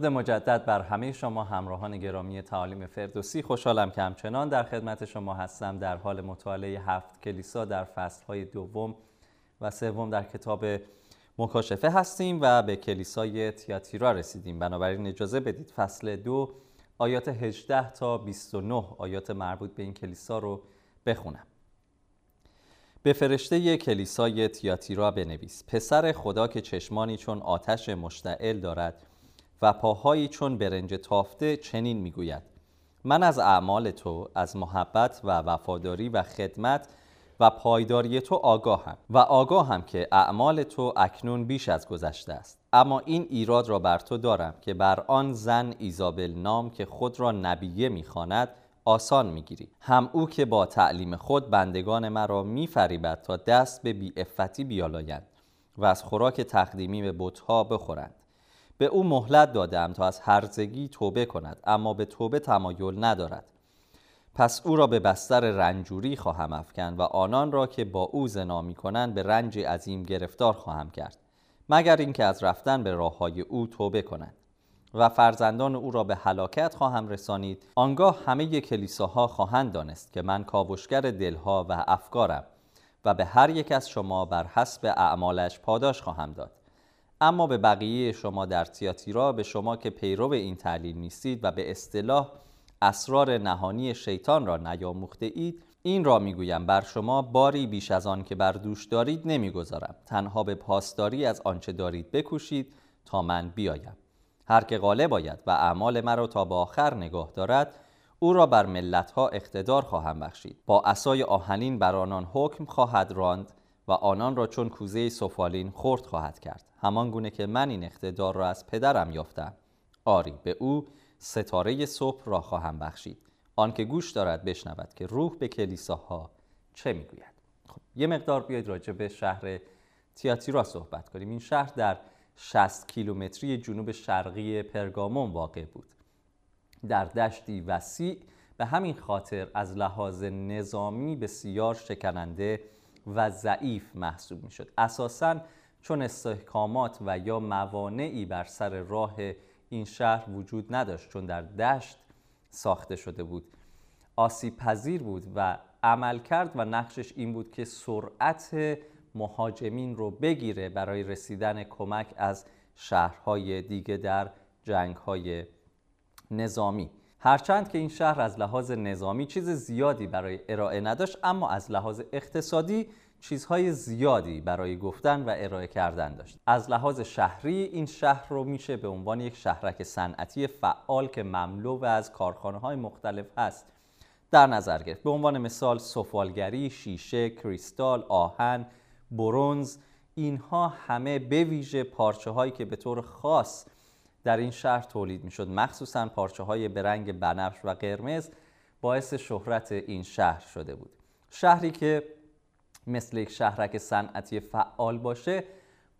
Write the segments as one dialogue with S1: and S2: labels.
S1: درود مجدد بر همه شما همراهان گرامی تعالیم فردوسی. خوشحالم که همچنان در خدمت شما هستم در حال مطالعه هفت کلیسا در فصلهای دوم و سوم در کتاب مکاشفه هستیم و به کلیسای تیاتیرا رسیدیم. بنابراین اجازه بدید فصل دو آیات 18 تا 29 آیات مربوط به این کلیسا رو بخونم. به فرشته کلیسای تیاتیرا بنویس. پسر خدا که چشمانی چون آتش مشتعل دارد و پاهایی چون برنج تافته چنین می‌گوید. من از اعمال تو از محبت و وفاداری و خدمت و پایداری تو آگاهم و آگاهم که اعمال تو اکنون بیش از گذشته است. اما این ایراد را بر تو دارم که بر آن زن ایزابل نام که خود را نبیه می‌خواند آسان می‌گیری. هم او که با تعلیم خود بندگان مرا میفریبد تا دست به بیعفتی بیالایند و از خوراک تقدیمی به بتها بخورند. به او مهلت دادم تا از هرزگی توبه کند اما به توبه تمایل ندارد. پس او را به بستر رنجوری خواهم افکن و آنان را که با او زنا می کنند به رنج عظیم گرفتار خواهم کرد مگر اینکه از رفتن به راه های او توبه کنند. و فرزندان او را به هلاکت خواهم رسانید. آنگاه همه کلیساها خواهند دانست که من کاوشگر دلها و افکارم و به هر یک از شما بر حسب اعمالش پاداش خواهم داد. اما به بقیه شما در تیاتیرا به شما که پیرو این تعلیم نیستید و به اصطلاح اسرار نهانی شیطان را نیاموخته اید این را می‌گویم. بر شما باری بیش از آن که بر دوش دارید نمی‌گذارم. تنها به پاسداری از آنچه دارید بکوشید تا من بیایم. هر که غالب باید و اعمال مرا تا به آخر نگاه دارد او را بر ملتها اقتدار خواهم بخشید. با اسای آهنین بر آنان حکم خواهد راند و آنان را چون کوزه سفالین خرد خواهد کرد. همان گونه که من این اقتدار را از پدرم یافتم. آری به او ستاره صبح را خواهم بخشید. آنکه گوش دارد بشنود که روح به کلیساها چه می‌گوید. خب یه مقدار بیاید راجع به شهر تیاتیرا صحبت کنیم. این شهر در 60 کیلومتری جنوب شرقی پرگامون واقع بود. در دشتی وسیع به همین خاطر از لحاظ نظامی بسیار شکننده و ضعیف محسوب می شد اساساً چون استحکامات و یا موانعی بر سر راه این شهر وجود نداشت چون در دشت ساخته شده بود. آسیب پذیر بود و عمل کرد و نقشش این بود که سرعت مهاجمین رو بگیره برای رسیدن کمک از شهرهای دیگه در جنگهای نظامی. هرچند که این شهر از لحاظ نظامی چیز زیادی برای ارائه نداشت اما از لحاظ اقتصادی چیزهای زیادی برای گفتن و ارائه کردن داشت. از لحاظ شهری این شهر رو میشه به عنوان یک شهرک صنعتی فعال که مملو و از کارخانه های مختلف هست در نظر گرفت. به عنوان مثال سفالگری، شیشه، کریستال، آهن، برونز اینها همه به ویژه پارچه هایی که به طور خاص در این شهر تولید می شد مخصوصا پارچه های برنگ بنفش و قرمز باعث شهرت این شهر شده بود. شهری که مثل یک شهرک صنعتی فعال باشه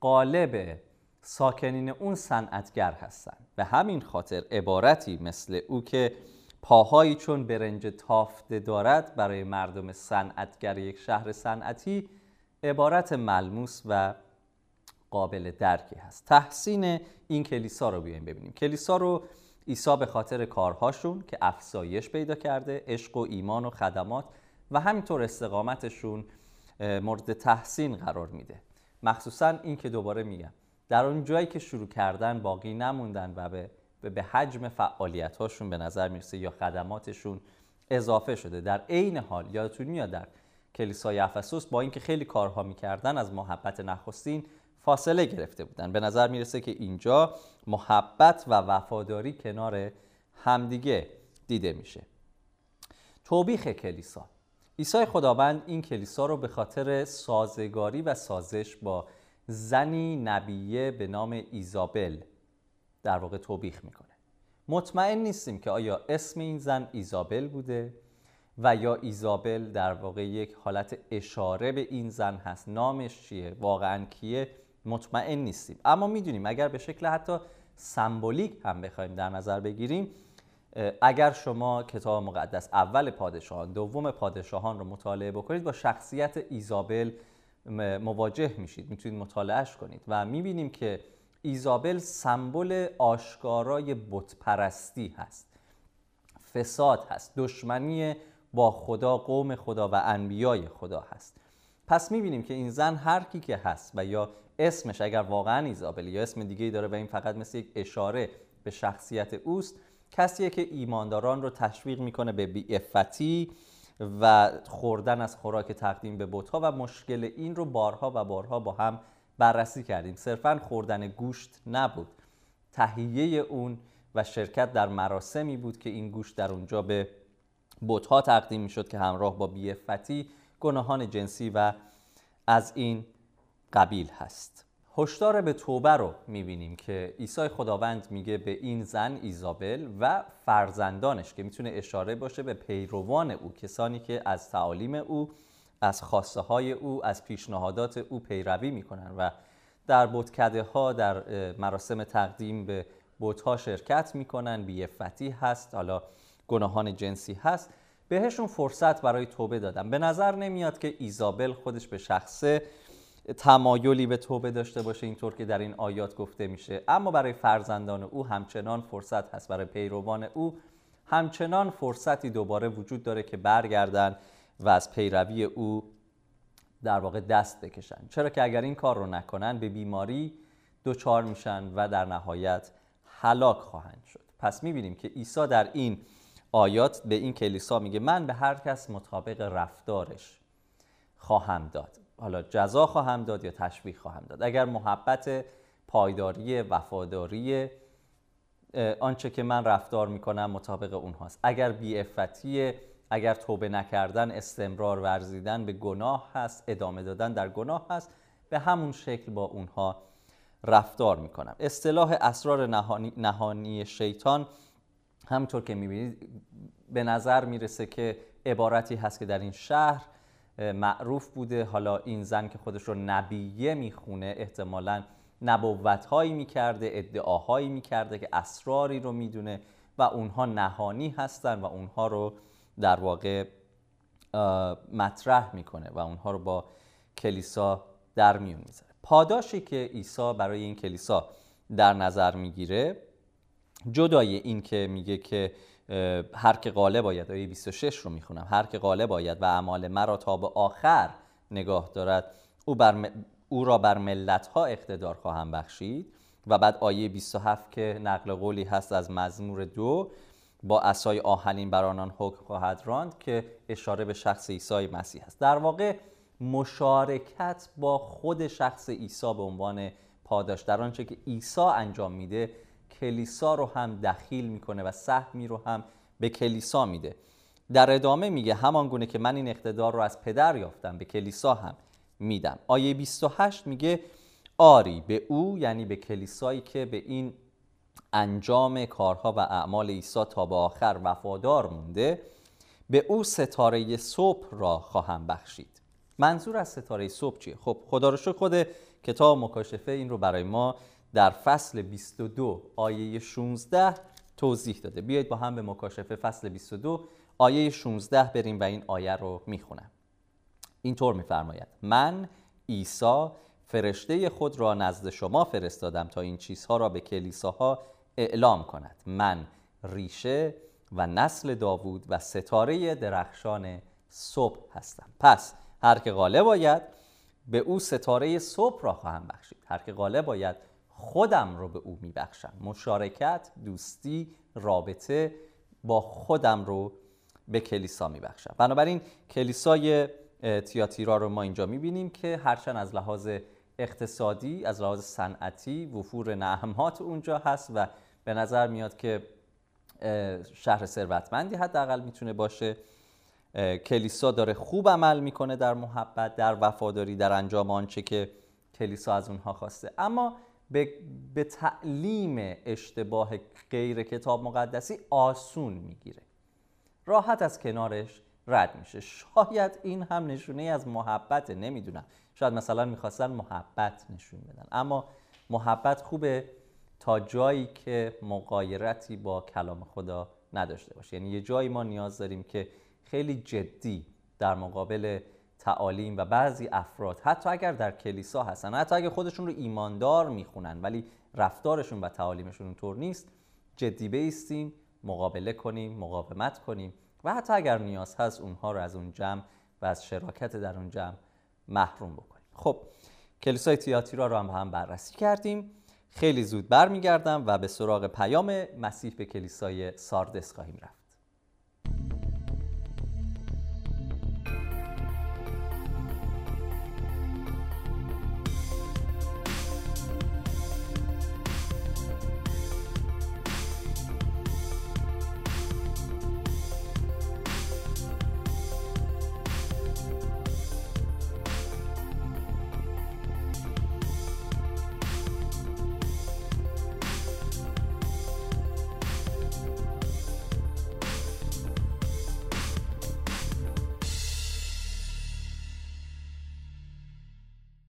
S1: قالب ساکنین اون صنعتگر هستند به همین خاطر عبارتی مثل او که پاهایی چون برنج تافته دارد برای مردم صنعتگر یک شهر صنعتی عبارت ملموس و قابل درکی هست. تحسین این کلیسا رو بیایم ببینیم. کلیسا رو عیسی به خاطر کارهاشون که افزایش پیدا کرده عشق و ایمان و خدمات و همینطور استقامتشون مورد تحسین قرار میده. مخصوصا این که دوباره میگم در اون جایی که شروع کردن باقی نموندن و به به حجم فعالیت هاشون به نظر می‌رسه یا خدماتشون اضافه شده. در عین حال یادتون میاد در کلیسای افسوس با اینکه خیلی کارها می‌کردن از محبت نخستین فاصله گرفته بودن. به نظر می‌رسه که اینجا محبت و وفاداری کنار همدیگه دیده میشه. توبیخ کلیسا. عیسی خداوند این کلیسا رو به خاطر سازگاری و سازش با زنی نبیه به نام ایزابل در واقع توبیخ می‌کنه. مطمئن نیستیم که آیا اسم این زن ایزابل بوده و یا ایزابل در واقع یک حالت اشاره به این زن هست. نامش چیه؟ واقعا کیه؟ مطمئن نیستیم. اما می‌دونیم اگر به شکل حتی سمبولیک هم بخوایم در نظر بگیریم اگر شما کتاب مقدس اول پادشاهان دوم پادشاهان رو مطالعه بکنید با شخصیت ایزابل مواجه میشید. می‌تونید مطالعهش کنید و می‌بینیم که ایزابل سمبل آشکارای بتپرستی هست. فساد هست. دشمنی با خدا قوم خدا و انبیای خدا هست. پس می‌بینیم که این زن هر کی که هست و یا اسمش اگر واقعا ایزابل یا اسم دیگه داره و این فقط مثل یک اشاره به شخصیت اوست کسیه که ایمانداران رو تشویق می‌کنه به بیعفتی و خوردن از خوراک تقدیم به بتها و مشکل این رو بارها و بارها با هم بررسی کردیم. صرفا خوردن گوشت نبود. تهیه اون و شرکت در مراسمی بود که این گوشت در اونجا به بتها تقدیم می‌شد که همراه با بیعفتی گناهان جنسی و از این قبیل هست. هشدار به توبه رو می‌بینیم که عیسی خداوند میگه به این زن ایزابل و فرزندانش که می‌تونه اشاره باشه به پیروان او کسانی که از تعالیم او از خواسته های او از پیشنهادات او پیروی می‌کنن و در بودکده ها در مراسم تقدیم به بودها شرکت می‌کنن بیفتی هست حالا گناهان جنسی هست. بهشون فرصت برای توبه دادن به نظر نمیاد که ایزابل خودش به شخصه تمایلی به توبه داشته باشه اینطور که در این آیات گفته میشه. اما برای فرزندان او همچنان فرصت هست. برای پیروان او همچنان فرصتی دوباره وجود داره که برگردن و از پیروی او در واقع دست بکشن. چرا که اگر این کار رو نکنن به بیماری دچار میشن و در نهایت هلاک خواهند شد. پس می‌بینیم که عیسی در این آیات به این کلیسا میگه من به هر کس مطابق رفتارش خواهم داد. حالا جزا خواهم داد یا تشویق خواهم داد؟ اگر محبت پایداری وفاداری آنچه که من رفتار می‌کنم مطابق اونهاست. اگر بیعفتی اگر توبه نکردن استمرار ورزیدن به گناه هست ادامه دادن در گناه هست به همون شکل با اونها رفتار می‌کنم. اصطلاح اسرار نهانی, نهانی شیطان همطور که می‌بینید به نظر می‌رسه که عبارتی هست که در این شهر معروف بوده. حالا این زن که خودش رو نبیه می‌خونه احتمالا نبوت هایی می‌کرده ادعاهایی می‌کرده که اسراری رو می‌دونه و اونها نهانی هستن و اونها رو در واقع مطرح می‌کنه و اونها رو با کلیسا در میون می‌ذاره. پاداشی که عیسی برای این کلیسا در نظر می‌گیره جدای این که میگه که هر که غالب باید آیه 26 رو می‌خونم. هر که غالب باید و اعمال مرا تا به آخر نگاه دارد او, بر او را بر ملت ها اقتدار خواهم بخشید. و بعد آیه 27 که نقل قولی هست از مزمور دو با اسای آهنین بر آنان حکم خواهد راند که اشاره به شخص عیسی مسیح است. در واقع مشارکت با خود شخص عیسی به عنوان پاداش در آنچه که عیسی انجام میده کلیسا رو هم دخیل می‌کنه و سهمی رو هم به کلیسا میده. در ادامه میگه همان گونه که من این اقتدار رو از پدر یافتم به کلیسا هم میدم. آیه 28 میگه آری به او یعنی به کلیسایی که به این انجام کارها و اعمال عیسی تا به آخر وفادار مونده به او ستاره صبح را خواهم بخشید. منظور از ستاره صبح چیه؟ خب خدا رو شکر خود کتاب مکاشفه این رو برای ما در فصل 22 آیه 16 توضیح داده. بیایید با هم به مکاشفه فصل 22 آیه 16 بریم و این آیه رو می‌خونم. اینطور میفرماید. من عیسی فرشته خود را نزد شما فرستادم تا این چیزها را به کلیساها اعلام کند. من ریشه و نسل داوود و ستاره درخشان صبح هستم. پس هر که غالب باید به او ستاره صبح را خواهم بخشید. هر که غالب باید خودم رو به او میبخشم. مشارکت دوستی رابطه با خودم رو به کلیسا میبخشم. بنابراین کلیسای تیاتیرا رو ما اینجا می‌بینیم که هرچند از لحاظ اقتصادی از لحاظ صنعتی وفور نعمات اونجا هست و به نظر میاد که شهر ثروتمندی حداقل می‌تونه باشه. کلیسا داره خوب عمل می‌کنه در محبت در وفاداری در انجام آنچه که کلیسا از اونها خواسته. اما به, به تعلیم اشتباه غیر کتاب مقدسی آسون می‌گیره. راحت از کنارش رد میشه. شاید این هم نشونه از محبت نمی‌دونم. شاید مثلا می‌خواستن محبت نشون بدن. اما محبت خوبه تا جایی که مقایرتی با کلام خدا نداشته باشه. یعنی یه جایی ما نیاز داریم که خیلی جدی در مقابل تعالیم و بعضی افراد حتی اگر در کلیسا هستن حتی اگر خودشون رو ایماندار می‌خونن ولی رفتارشون و تعالیمشون اونطور نیست جدی بیستیم مقابله کنیم مقاومت کنیم و حتی اگر نیاز هست اونها رو از اون جمع و از شراکت در اون جمع محروم بکنیم. خب کلیسای تیاتیرا رو هم هم بررسی کردیم. خیلی زود برمیگردم و به سراغ پیام مسیح به کلیسای ساردس خواهیم رفت.